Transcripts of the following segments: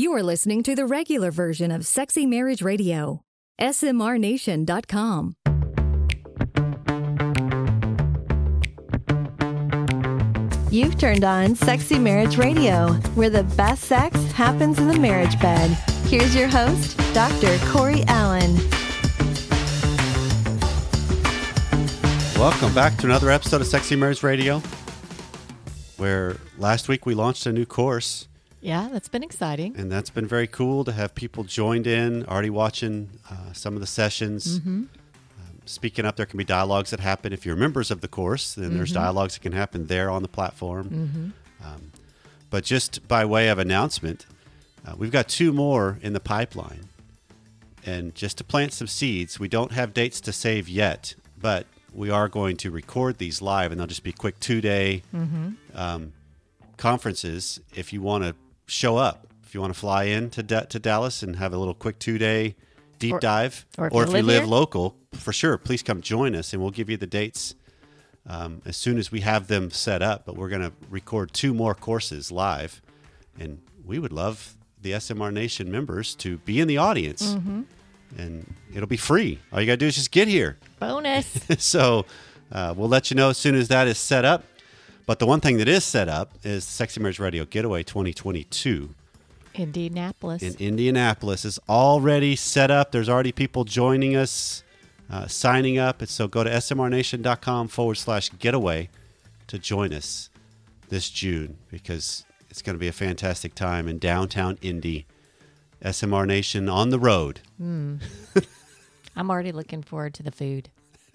You are listening to the regular version of Sexy Marriage Radio. SMRNation.com. You've turned on Sexy Marriage Radio, where the best sex happens in the marriage bed. Here's your host, Dr. Corey Allen. Welcome back to another episode of Sexy Marriage Radio, where last week we launched a new course, Yeah, that's been exciting. and that's been very cool to have people joined in, already watching uh, some of the sessions. Um, speaking up, there can be dialogues that happen if you're members of the course. Then there's dialogues that can happen there on the platform. Um, but just by way of announcement, uh, we've got two more in the pipeline. And just to plant some seeds, we don't have dates to save yet, but we are going to record these live, and they'll just be quick two day um, conferences. If you want to show up, if you want to fly in to, Da- to Dallas and have a little quick two day deep Or- dive, or if or you if you live live local, for sure, please come join us, and we'll give you the dates um, as soon as we have them set up. But we're going to record two more courses live, and we would love the SMR Nation members to be in the audience, Mm-hmm. and it'll be free. All you got to do is just get here. Bonus. so uh, we'll let you know as soon as that is set up. But the one thing that is set up is Sexy Marriage Radio Getaway 2022 Indianapolis. in Indianapolis is already set up. There's already people joining us, uh, signing up. So go to smrnation.com forward slash getaway to join us this June because it's going to be a fantastic time in downtown Indy. SMR Nation on the road. I'm already looking forward to the food.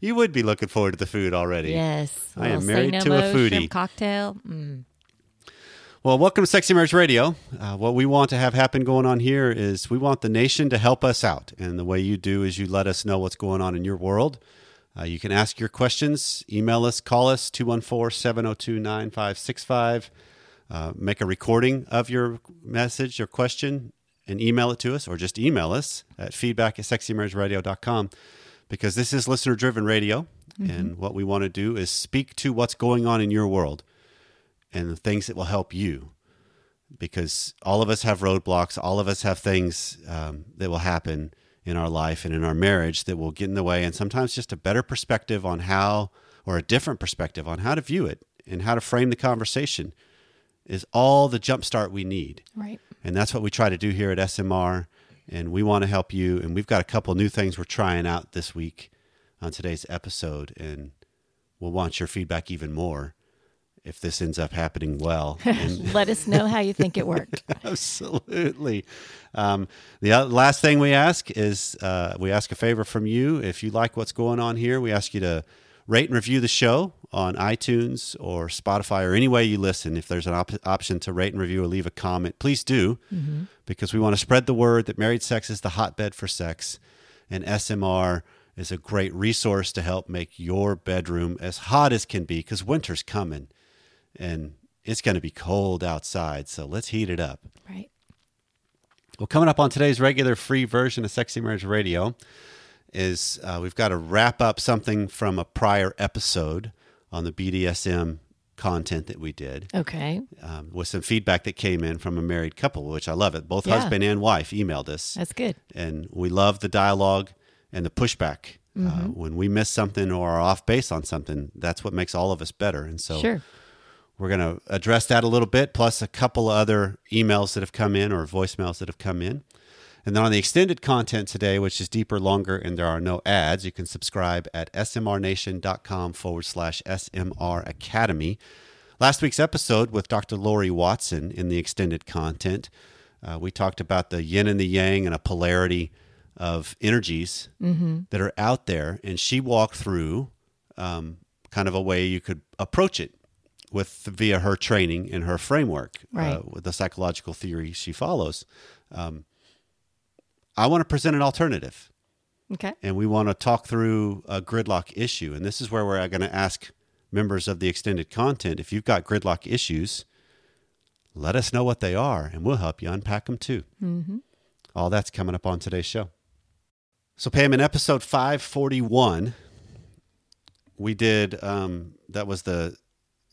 You would be looking forward to the food already. Yes. I am married to a foodie. cocktail. Mm. Well, welcome to Sexy Marriage Radio. Uh, what we want to have happen going on here is we want the nation to help us out. And the way you do is you let us know what's going on in your world. Uh, you can ask your questions, email us, call us 214 702 9565. Uh, Make a recording of your message or question and email it to us, or just email us at feedback at sexymarriageradio.com because this is listener driven radio. And what we want to do is speak to what's going on in your world and the things that will help you because all of us have roadblocks all of us have things um, that will happen in our life and in our marriage that will get in the way and sometimes just a better perspective on how or a different perspective on how to view it and how to frame the conversation is all the jumpstart we need Right. and that's what we try to do here at SMR. And we want to help you. And we've got a couple new things we're trying out this week on today's episode. And we'll want your feedback even more if this ends up happening well. And Let us know how you think it worked. absolutely. Um, the last thing we ask is uh, we ask a favor from you. If you like what's going on here, we ask you to rate and review the show on iTunes or Spotify or any way you listen. If there's an op- option to rate and review or leave a comment, please do mm-hmm. because we want to spread the word that married sex is the hotbed for sex and SMR is a great resource to help make your bedroom as hot as can be because winter's coming and it's going to be cold outside. So let's heat it up. Right. Well, coming up on today's regular free version of Sexy Marriage Radio is uh, we've got to wrap up something from a prior episode on the BDSM content that we did Okay. um, with some feedback that came in from a married couple, which I love it. Both Yeah. husband and wife emailed us, That's good. and we love the dialogue and the pushback. Uh, when we miss something or are off base on something, that's what makes all of us better. And so Sure. we're going to address that a little bit, plus a couple other emails that have come in or voicemails that have come in. And then on the extended content today, which is deeper, longer, and there are no ads, you can subscribe at smrnation.com forward slash SMR Academy. Last week's episode with Dr. Laurie Watson in the extended content, uh, we talked about the yin and the yang and a polarity of energies that are out there. And she walked through um, kind of a way you could approach it with via her training and her framework uh, Right. with the psychological theory she follows. Um, I want to present an alternative Okay. and we want to talk through a gridlock issue. And this is where we're going to ask members of the extended content if you've got gridlock issues, let us know what they are and we'll help you unpack them too. Mm-hmm. All that's coming up on today's show. So, Pam, in episode 541, we did, um, that was the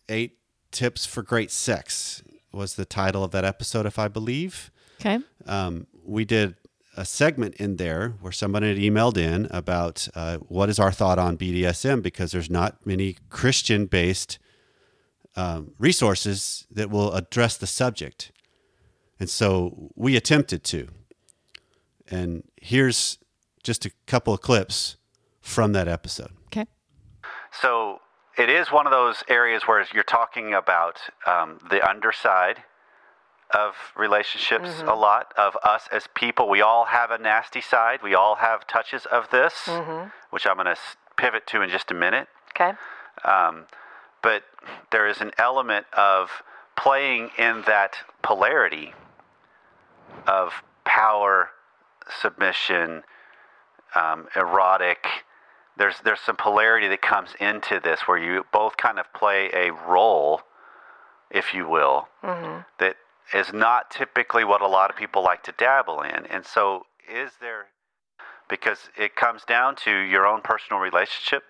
eight tips for great sex. was the title of that episode, if I believe. Okay. Um, we did a segment in there where somebody had emailed in about uh, what is our thought on BDSM because there's not many Christian based um, resources that will address the subject. And so we attempted to. And here's just a couple of clips from that episode. Okay. So it is one of those areas where you're talking about um, the underside of relationships a lot of us as people. We all have a nasty side. We all have touches of this, which I'm going to pivot to in just a minute. Okay. Um, but there is an element of playing in that polarity of power, submission, um, erotic. There's there's some polarity that comes into this where you both kind of play a role, if you will, that is not typically what a lot of people like to dabble in. And so, is there because it comes down to your own personal relationship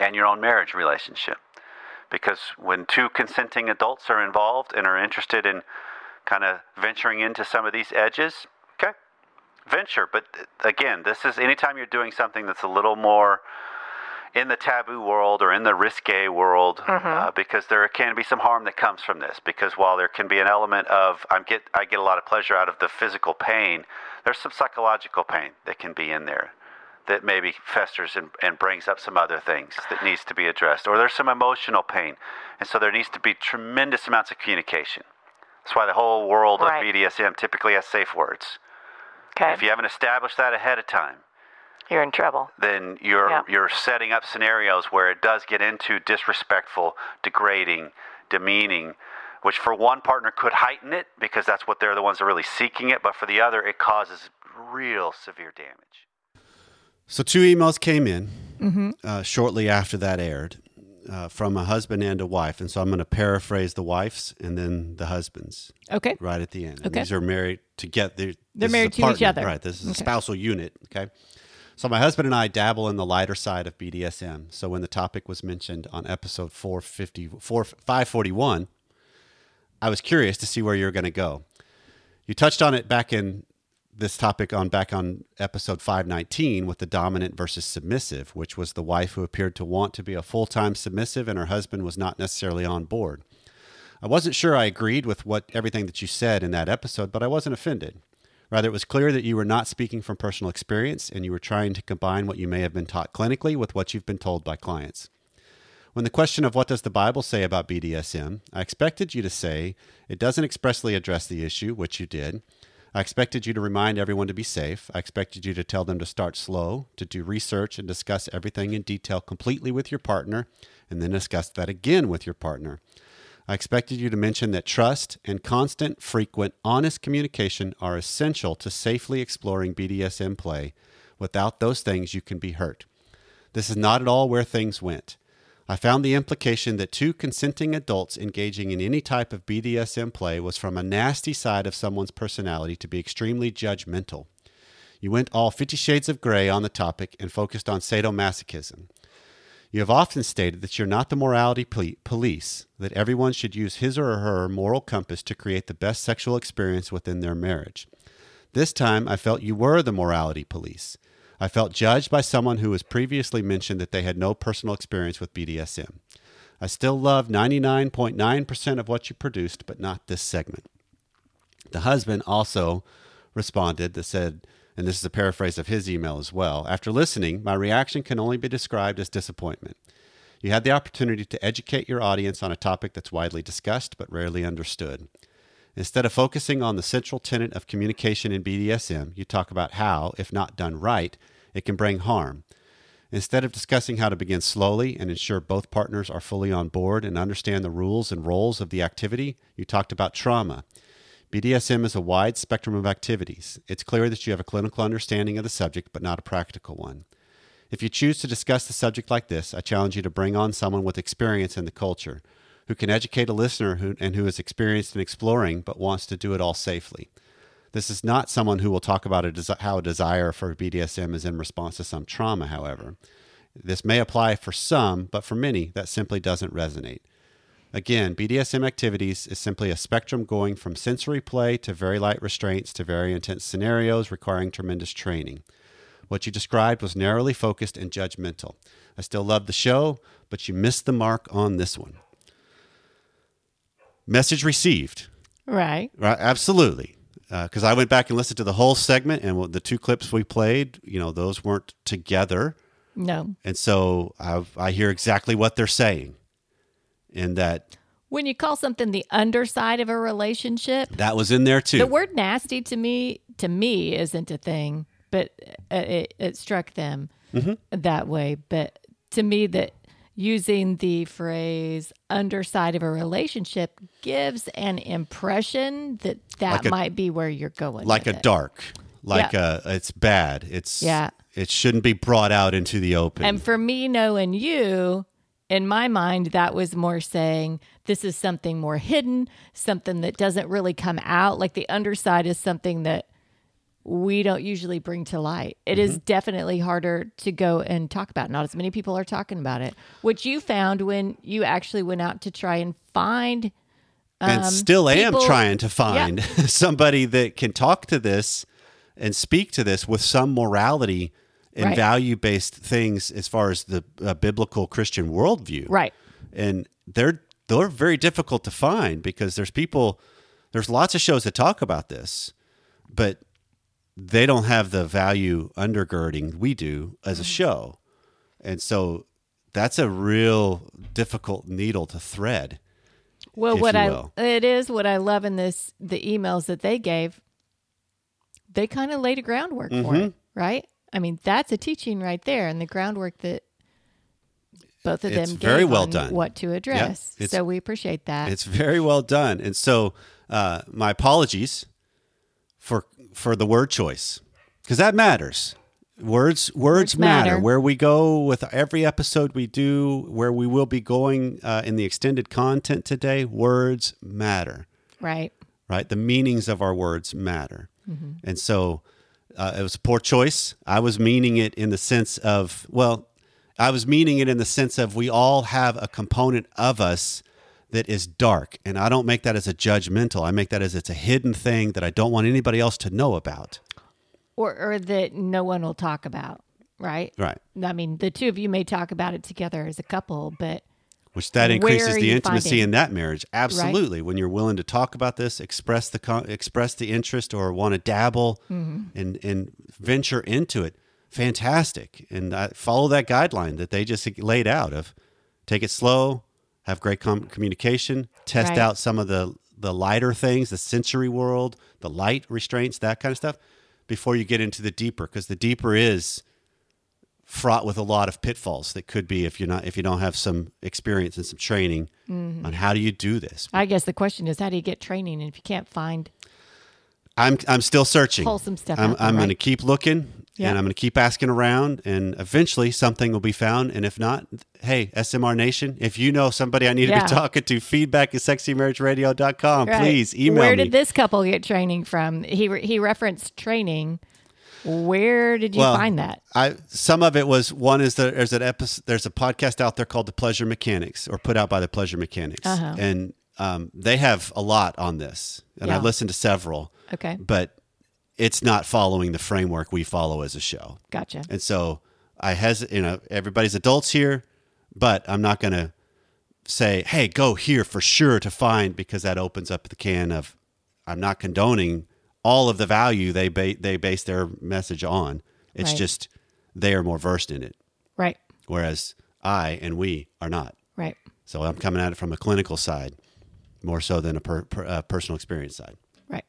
and your own marriage relationship. Because when two consenting adults are involved and are interested in kind of venturing into some of these edges, okay, venture. But uh, again, this is anytime you're doing something that's a little more in the taboo world or in the risque world, uh, because there can be some harm that comes from this. Because while there can be an element of I'm get I get a lot of pleasure out of the physical pain, there's some psychological pain that can be in there that maybe festers and, and brings up some other things that needs to be addressed, or there's some emotional pain, and so there needs to be tremendous amounts of communication. That's why the whole world Right. of BDSM typically has safe words. Okay. If you haven't established that ahead of time, You're in trouble. then you're Yeah. you're setting up scenarios where it does get into disrespectful, degrading, demeaning, which for one partner could heighten it because that's what they're the ones that are really seeking it, but for the other it causes real severe damage. So two emails came in uh, shortly after that aired uh, from a husband and a wife, and so I'm going to paraphrase the wife's and then the husband's Okay. right at the end. And Okay. these are married to together. They're married to each other. Right. This is a spousal unit. Okay. So my husband and I dabble in the lighter side of BDSM. So when the topic was mentioned on episode 450, 4, 541, I was curious to see where you're going to go. You touched on it back in this topic on back on episode 519 with the dominant versus submissive, which was the wife who appeared to want to be a full-time submissive and her husband was not necessarily on board. I wasn't sure I agreed with what everything that you said in that episode, but I wasn't offended. Rather, it was clear that you were not speaking from personal experience and you were trying to combine what you may have been taught clinically with what you've been told by clients. When the question of what does the Bible say about BDSM, I expected you to say it doesn't expressly address the issue, which you did. I expected you to remind everyone to be safe. I expected you to tell them to start slow, to do research and discuss everything in detail completely with your partner, and then discuss that again with your partner. I expected you to mention that trust and constant, frequent, honest communication are essential to safely exploring BDSM play. Without those things, you can be hurt. This is not at all where things went. I found the implication that two consenting adults engaging in any type of BDSM play was from a nasty side of someone's personality to be extremely judgmental. You went all 50 shades of gray on the topic and focused on sadomasochism. You have often stated that you're not the morality police, that everyone should use his or her moral compass to create the best sexual experience within their marriage. This time, I felt you were the morality police. I felt judged by someone who was previously mentioned that they had no personal experience with BDSM. I still love 99.9% of what you produced, but not this segment. The husband also responded that said, and this is a paraphrase of his email as well after listening, my reaction can only be described as disappointment. You had the opportunity to educate your audience on a topic that's widely discussed but rarely understood. Instead of focusing on the central tenet of communication in BDSM, you talk about how, if not done right, it can bring harm. Instead of discussing how to begin slowly and ensure both partners are fully on board and understand the rules and roles of the activity, you talked about trauma. BDSM is a wide spectrum of activities. It's clear that you have a clinical understanding of the subject, but not a practical one. If you choose to discuss the subject like this, I challenge you to bring on someone with experience in the culture who can educate a listener who, and who is experienced in exploring but wants to do it all safely. This is not someone who will talk about a desi- how a desire for BDSM is in response to some trauma, however. This may apply for some, but for many, that simply doesn't resonate. Again, BDSM activities is simply a spectrum going from sensory play to very light restraints to very intense scenarios requiring tremendous training. What you described was narrowly focused and judgmental. I still love the show, but you missed the mark on this one. Message received. Right. Right, absolutely. Uh, because I went back and listened to the whole segment, and the two clips we played, you know, those weren't together, No. and so I've, I hear exactly what they're saying, and that When you call something the underside of a relationship, that was in there too. the word nasty to me to me isn't a thing, but uh, it, it struck them Mm-hmm. that way. But to me, that using the phrase underside of a relationship gives an impression that that Like a- might be where you're going. like a it. dark, like Yeah. a it's bad. It's Yeah. It shouldn't be brought out into the open. And for me, knowing you, in my mind, that was more saying this is something more hidden, something that doesn't really come out. Like the underside is something that we don't usually bring to light. It is definitely harder to go and talk about. Not as many people are talking about it. What you found when you actually went out to try and find and still am um, people- trying to find somebody that can talk to this and speak to this with some morality and Right. value based things as far as the uh, biblical Christian worldview. Right. And they're they're very difficult to find because there's people there's lots of shows that talk about this, but they don't have the value undergirding we do Mm-hmm. as a show. And so that's a real difficult needle to thread. Well, what I it is what I love in this the emails that they gave. They kind of laid a groundwork for Mm-hmm. it, right? I mean, that's a teaching right there, and the groundwork that both of It's them very gave well on done. What to address. it's- so we appreciate that. It's very well done. And so, uh, my apologies for for the word choice because that matters. Words words, Words matter. matter. Where we go with every episode we do, where we will be going uh, in the extended content today, words matter. right. Right, the meanings of our words matter, and so uh, it was a poor choice. I was meaning it in the sense of well, I was meaning it in the sense of we all have a component of us that is dark. And I don't make that as a judgmental. I make that as it's a hidden thing that I don't want anybody else to know about. Or or that no one will talk about, right? Right. I mean, the two of you may talk about it together as a couple, but Which that increases the intimacy finding- in that marriage. Absolutely. When you're willing to talk about this, express the express the interest or want to dabble Mm-hmm. and and venture into it, fantastic. And I follow that guideline that they just laid out of take it slow, have great com- communication, test Right. out some of the the lighter things, the sensory world, the light restraints, that kind of stuff before you get into the deeper because the deeper is fraught with a lot of pitfalls that could be if you're not if you don't have some experience and some training Mm-hmm. on how do you do this. I guess the question is how do you get training and if you can't find I'm I'm still searching. Wholesome stuff I'm, there, I'm going to keep looking Yeah. and I'm going to keep asking around and eventually something will be found and if not, hey, SMR Nation, if you know somebody I need to be talking to, feedback at sexymarriageradio.com. Right. Please email Where me. Where did this couple get training from? He re- he referenced training. Where did you Well, find that? I some of it was one is the, there's an episode there's a podcast out there called the Pleasure Mechanics or put out by the Pleasure Mechanics Uh-huh. and um, they have a lot on this and I Yeah. listened to several Okay, but it's not following the framework we follow as a show gotcha. and so I has you know everybody's adults here but I'm not going to say hey go here for sure to find because that opens up the can of I'm not condoning all of the value they ba- they base their message on it's Right. just they are more versed in it Right, whereas I and we are not right. so I'm coming at it from a clinical side more so than a per, per, uh, personal experience side Right.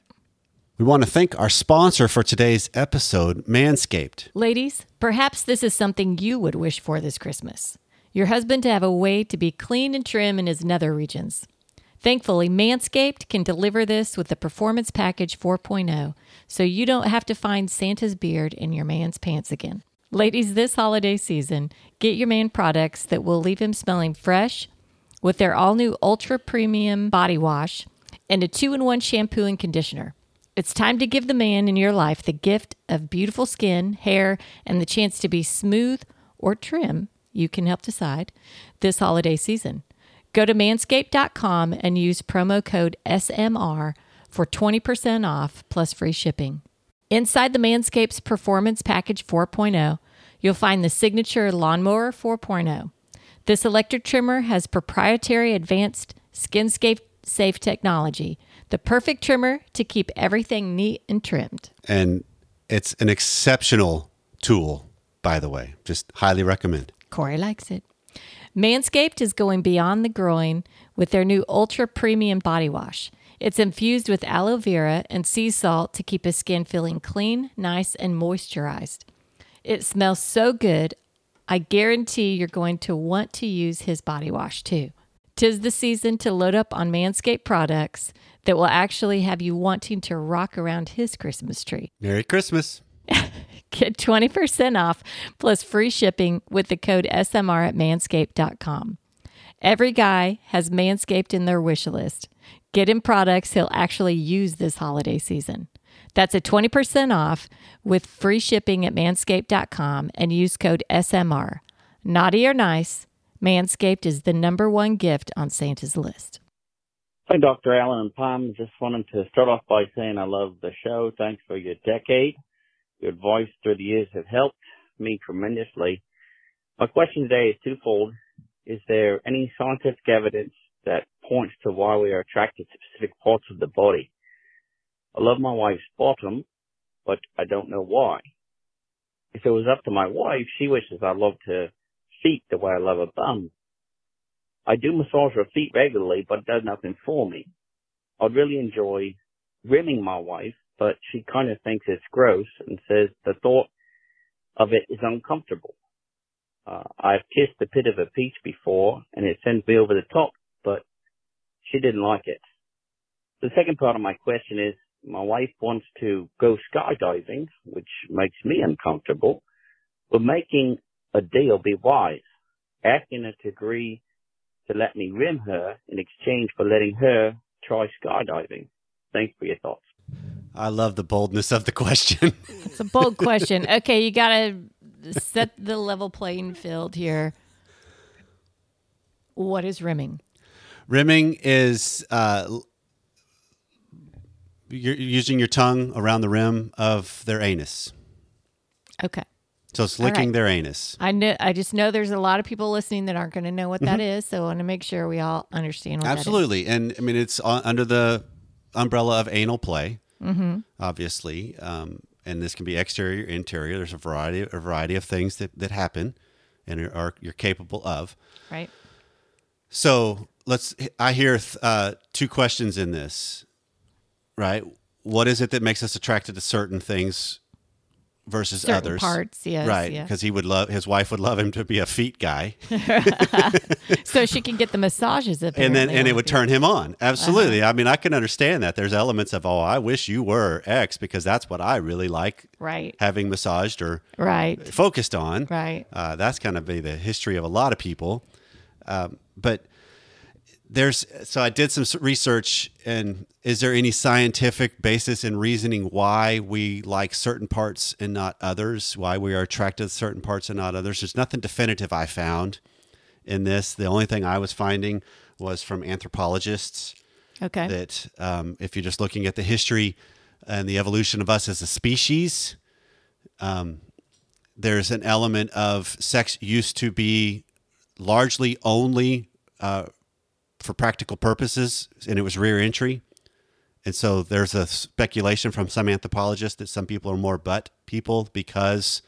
we want to thank our sponsor for today's episode Manscaped Ladies, perhaps this is something you would wish for this Christmas. Your husband to have a way to be clean and trim in his nether regions. Thankfully, Manscaped can deliver this with the Performance Package 4.0, so you don't have to find Santa's beard in your man's pants again. Ladies, this holiday season, get your man products that will leave him smelling fresh with their all new ultra premium body wash and a two in one shampoo and conditioner. It's time to give the man in your life the gift of beautiful skin, hair, and the chance to be smooth or trim. You can help decide this holiday season. Go to manscaped.com and use promo code SMR for 20% off plus free shipping. Inside the Manscaped's Performance Package 4.0, you'll find the signature Lawnmower 4.0. This electric trimmer has proprietary advanced skin-safe safe technology, the perfect trimmer to keep everything neat and trimmed. And it's an exceptional tool, by the way. Just highly recommend. Corey likes it. Manscaped is going beyond the groin with their new ultra premium body wash. It's infused with aloe vera and sea salt to keep his skin feeling clean, nice, and moisturized. It smells so good, I guarantee you're going to want to use his body wash too. Tis the season to load up on Manscaped products that will actually have you wanting to rock around his Christmas tree. Merry Christmas. Get 20% off plus free shipping with the code SMR at manscaped.com. Every guy has Manscaped in their wish list. Get him products he'll actually use this holiday season. That's a 20% off with free shipping at manscaped.com and use code SMR. Naughty or nice, Manscaped is the number one gift on Santa's list. Hi, Dr. Allen and Pam. Just wanted to start off by saying I love the show. Thanks for your decade. Your advice through the years have helped me tremendously. My question today is twofold. Is there any scientific evidence that points to why we are attracted to specific parts of the body? I love my wife's bottom, but I don't know why. If it was up to my wife, she wishes I loved her feet the way I love her bum. I do massage her feet regularly, but it does nothing for me. I'd really enjoy rimming my wife, but she kind of thinks it's gross and says the thought of it is uncomfortable. Uh, I've kissed the pit of a peach before and it sends me over the top, but she didn't like it. The second part of my question is my wife wants to go skydiving, which makes me uncomfortable. Would making a deal be wise? Asking her to agree to let me rim her in exchange for letting her try skydiving. Thanks for your thoughts. I love the boldness of the question. It's a bold question. Okay, you got to set the level playing field here. What is rimming? Rimming is uh, you're using your tongue around the rim of their anus. Okay. So it's licking right. their anus. I know. I just know there's a lot of people listening that aren't going to know what that is. So I want to make sure we all understand what Absolutely. And I mean, it's on, under the umbrella of anal play, Mm-hmm. obviously. Um, and this can be exterior, interior. There's a variety, a variety of things that, that happen and are, you're capable of. Right. So let's. I hear th- uh, two questions in this, right? What is it that makes us attracted to certain things versus Certain others? parts, yes, right? yeah. Because he would love his wife would love him to be a feet guy, So she can get the massages. and then and it would turn him on. Absolutely. Uh-huh. I mean, I can understand that. There's elements of oh, I wish you were X because that's what I really like Right. having massaged or Right. focused on. Right. Uh, that's kind of be the history of a lot of people. Um, but there's so I did some research, and is there any scientific basis in reasoning why we like certain parts and not others? Why we are attracted to certain parts and not others? There's nothing definitive I found in this. The only thing I was finding was from anthropologists Okay. that um, if you're just looking at the history and the evolution of us as a species, um, there's an element of sex used to be largely only uh, for practical purposes, and it was rear entry. And so there's a speculation from some anthropologists that some people are more butt people because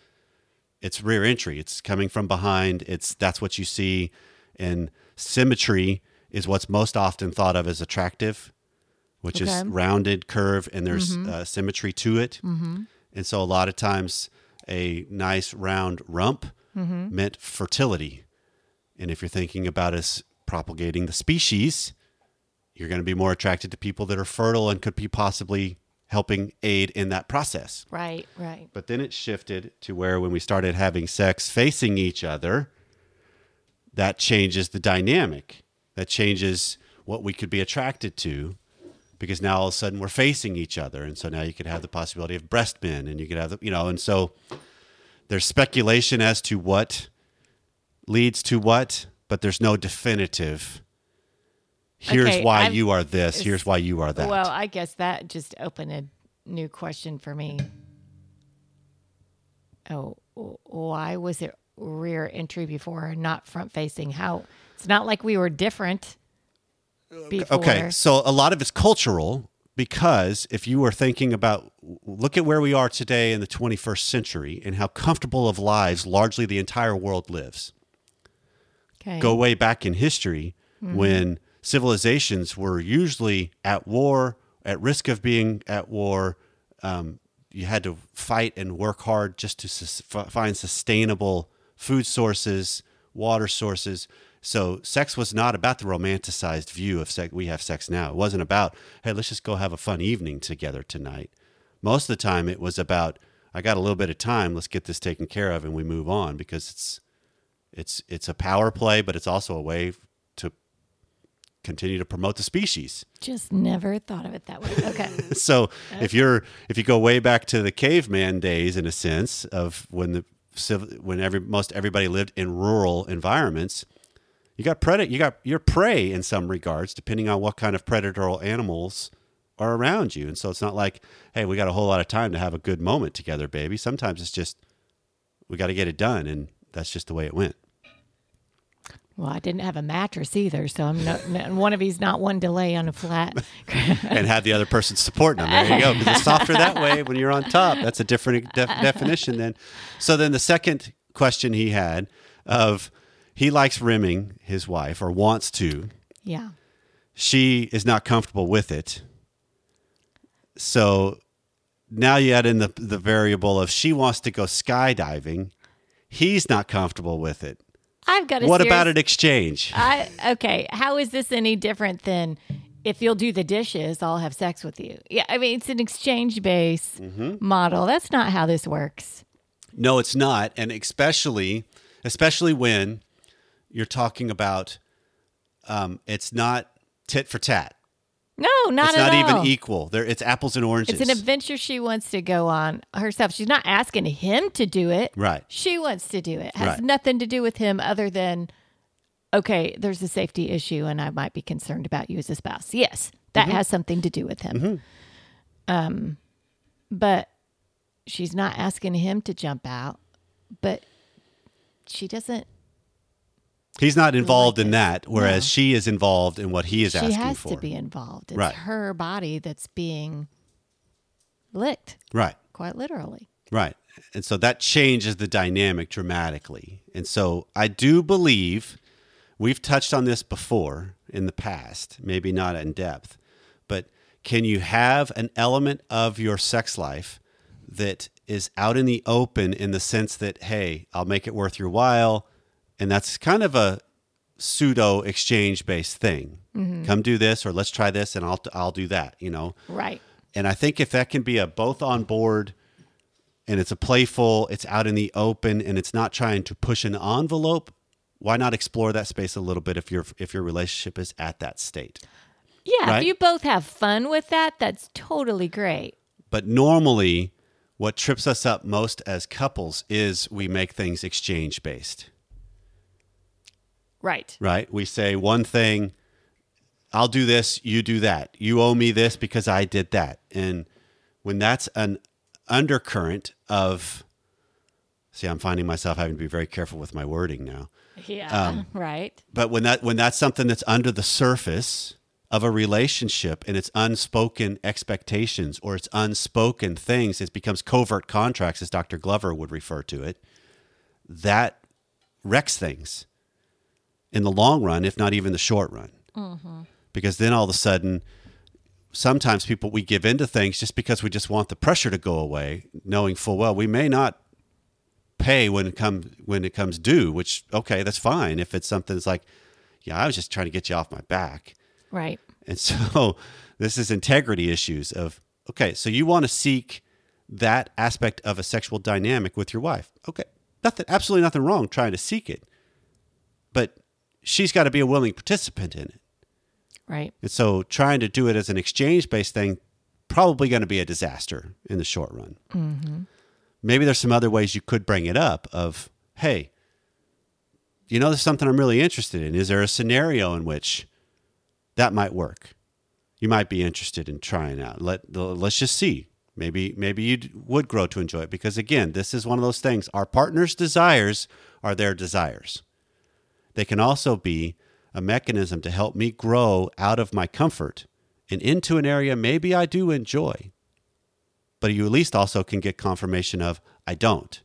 it's rear entry. It's coming from behind. It's that's what you see, and symmetry is what's most often thought of as attractive, which is rounded, curve, and there's mm-hmm. uh, symmetry to it. Mm-hmm. And so a lot of times, a nice round rump mm-hmm. meant fertility. And if you're thinking about us propagating the species, you're going to be more attracted to people that are fertile and could be possibly helping aid in that process. right. Right. But then it shifted to where when we started having sex facing each other, that changes the dynamic. That changes what we could be attracted to because now all of a sudden we're facing each other. And so now you could have the possibility of breast men and you could have the, you know, and so there's speculation as to what leads to what, but there's no definitive Here's Okay, why I'm- you are this. Here's why you are that. Well, I guess that just opened a new question for me. Oh, why was it rear entry before, not front facing? How? It's not like we were different before. Okay, so a lot of it's cultural because if you were thinking about look at where we are today in the 21st century and how comfortable of lives largely the entire world lives. Okay. Go way back in history when civilizations were usually at war, at risk of being at war. Um, you had to fight and work hard just to sus- f- find sustainable food sources, water sources. So sex was not about the romanticized view of sex we have sex now. It wasn't about, hey, let's just go have a fun evening together tonight. Most of the time it was about, I got a little bit of time, let's get this taken care of and we move on because it's it's it's a power play, but it's also a way to continue to promote the species. Just never thought of it that way. Okay. So if you're if you go way back to the caveman days, in a sense of when the when every most everybody lived in rural environments, you got predator, you got your prey in some regards, depending on what kind of predatory animals are around you. And so it's not like, hey, we got a whole lot of time to have a good moment together, baby. Sometimes it's just we got to get it done, and that's just the way it went. Well, I didn't have a mattress either, so I'm not. One of these not one to lay on a flat. and have the other person supporting them. There you go. Because it's softer that way when you're on top. That's a different def- definition then. So then the second question he had of he likes rimming his wife or wants to. yeah. She is not comfortable with it. So now you add in the the variable of she wants to go skydiving. He's not comfortable with it. I've got a What serious- about an exchange? I okay. How is this any different than if you'll do the dishes, I'll have sex with you? Yeah, I mean it's an exchange based Mm-hmm. model. That's not how this works. No, it's not, and especially especially when you're talking about um, it's not tit for tat. No, not it's not all. even equal. There, it's apples and oranges. It's an adventure she wants to go on herself. She's not asking him to do it. Right. She wants to do it. It has Right. nothing to do with him other than okay, there's a safety issue and I might be concerned about you as a spouse. Yes, that Mm-hmm. has something to do with him. Um but she's not asking him to jump out, but she doesn't He's not involved like in it. that, whereas No. she is involved in what he is she asking for. She has to be involved. It's Right. her body that's being licked, Right. quite literally. Right. And so that changes the dynamic dramatically. And so I do believe we've touched on this before in the past, maybe not in depth, but can you have an element of your sex life that is out in the open in the sense that, hey, I'll make it worth your while? And that's kind of a pseudo exchange based thing. Mm-hmm. Come do this or let's try this and I'll, I'll do that, you know? Right. And I think if that can be a both on board and it's a playful, it's out in the open and it's not trying to push an envelope, why not explore that space a little bit if your if your relationship is at that state? Yeah, Right? if you both have fun with that, that's totally great. But normally what trips us up most as couples is we make things exchange based, Right. right? We say one thing, I'll do this, you do that. You owe me this because I did that. And when that's an undercurrent of see, I'm finding myself having to be very careful with my wording now. Yeah. Um, right. But when that when that's something that's under the surface of a relationship and it's unspoken expectations or it's unspoken things, it becomes covert contracts, as Dr. Glover would refer to it. That wrecks things in the long run, if not even the short run. Mm-hmm. Because then all of a sudden, sometimes people we give into things just because we just want the pressure to go away, knowing full well we may not pay when it comes when it comes due. Which okay, that's fine if it's something that's like, yeah, I was just trying to get you off my back. Right. And so this is integrity issues of okay, so you want to seek that aspect of a sexual dynamic with your wife. Okay. Nothing absolutely nothing wrong trying to seek it. But she's got to be a willing participant in it. Right. And so trying to do it as an exchange based thing probably going to be a disaster in the short run. Mm-hmm. Maybe there's some other ways you could bring it up of, hey, you know, there's something I'm really interested in. Is there a scenario in which that might work. You might be interested in trying out. Let let's just see. Maybe maybe you would grow to enjoy it because again, this is one of those things. Our partner's desires are their desires. They can also be a mechanism to help me grow out of my comfort and into an area maybe I do enjoy. But you at least also can get confirmation of I don't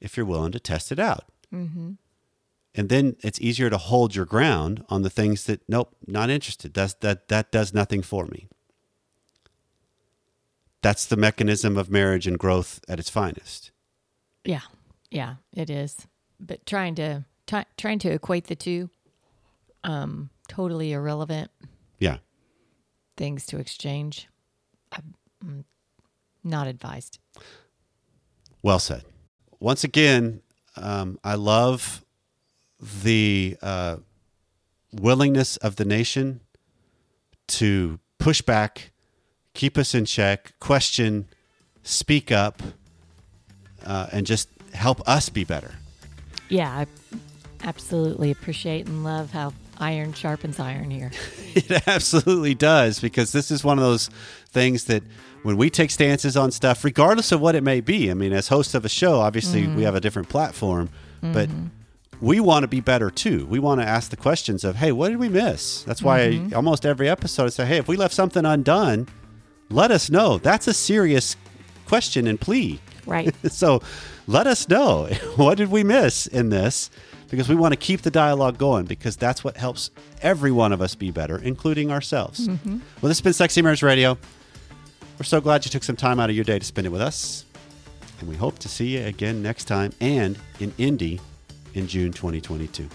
if you're willing to test it out. Mm-hmm. And then it's easier to hold your ground on the things that, nope, not interested. That's, that, that does nothing for me. That's the mechanism of marriage and growth at its finest. Yeah. Yeah, it is. But trying to t- trying to equate the two um totally irrelevant Yeah. things to exchange. I'm mm, not advised. Well said. Once again, um, I love the uh, willingness of the nation to push back, keep us in check, question, speak up, uh, and just help us be better. Yeah, I absolutely appreciate and love how iron sharpens iron here. It absolutely does because this is one of those things that when we take stances on stuff, regardless of what it may be, I mean, as hosts of a show, obviously we mm-hmm. have a different platform, but mm-hmm. we want to be better too. We want to ask the questions of, hey, what did we miss? That's why mm-hmm. almost every episode I say, hey, if we left something undone, let us know. That's a serious question and plea. Right. so let us know what did we miss in this because we want to keep the dialogue going because that's what helps every one of us be better, including ourselves. Mm-hmm. Well, this has been Sexy Marriage Radio. We're so glad you took some time out of your day to spend it with us. And we hope to see you again next time and in Indy in June 2022.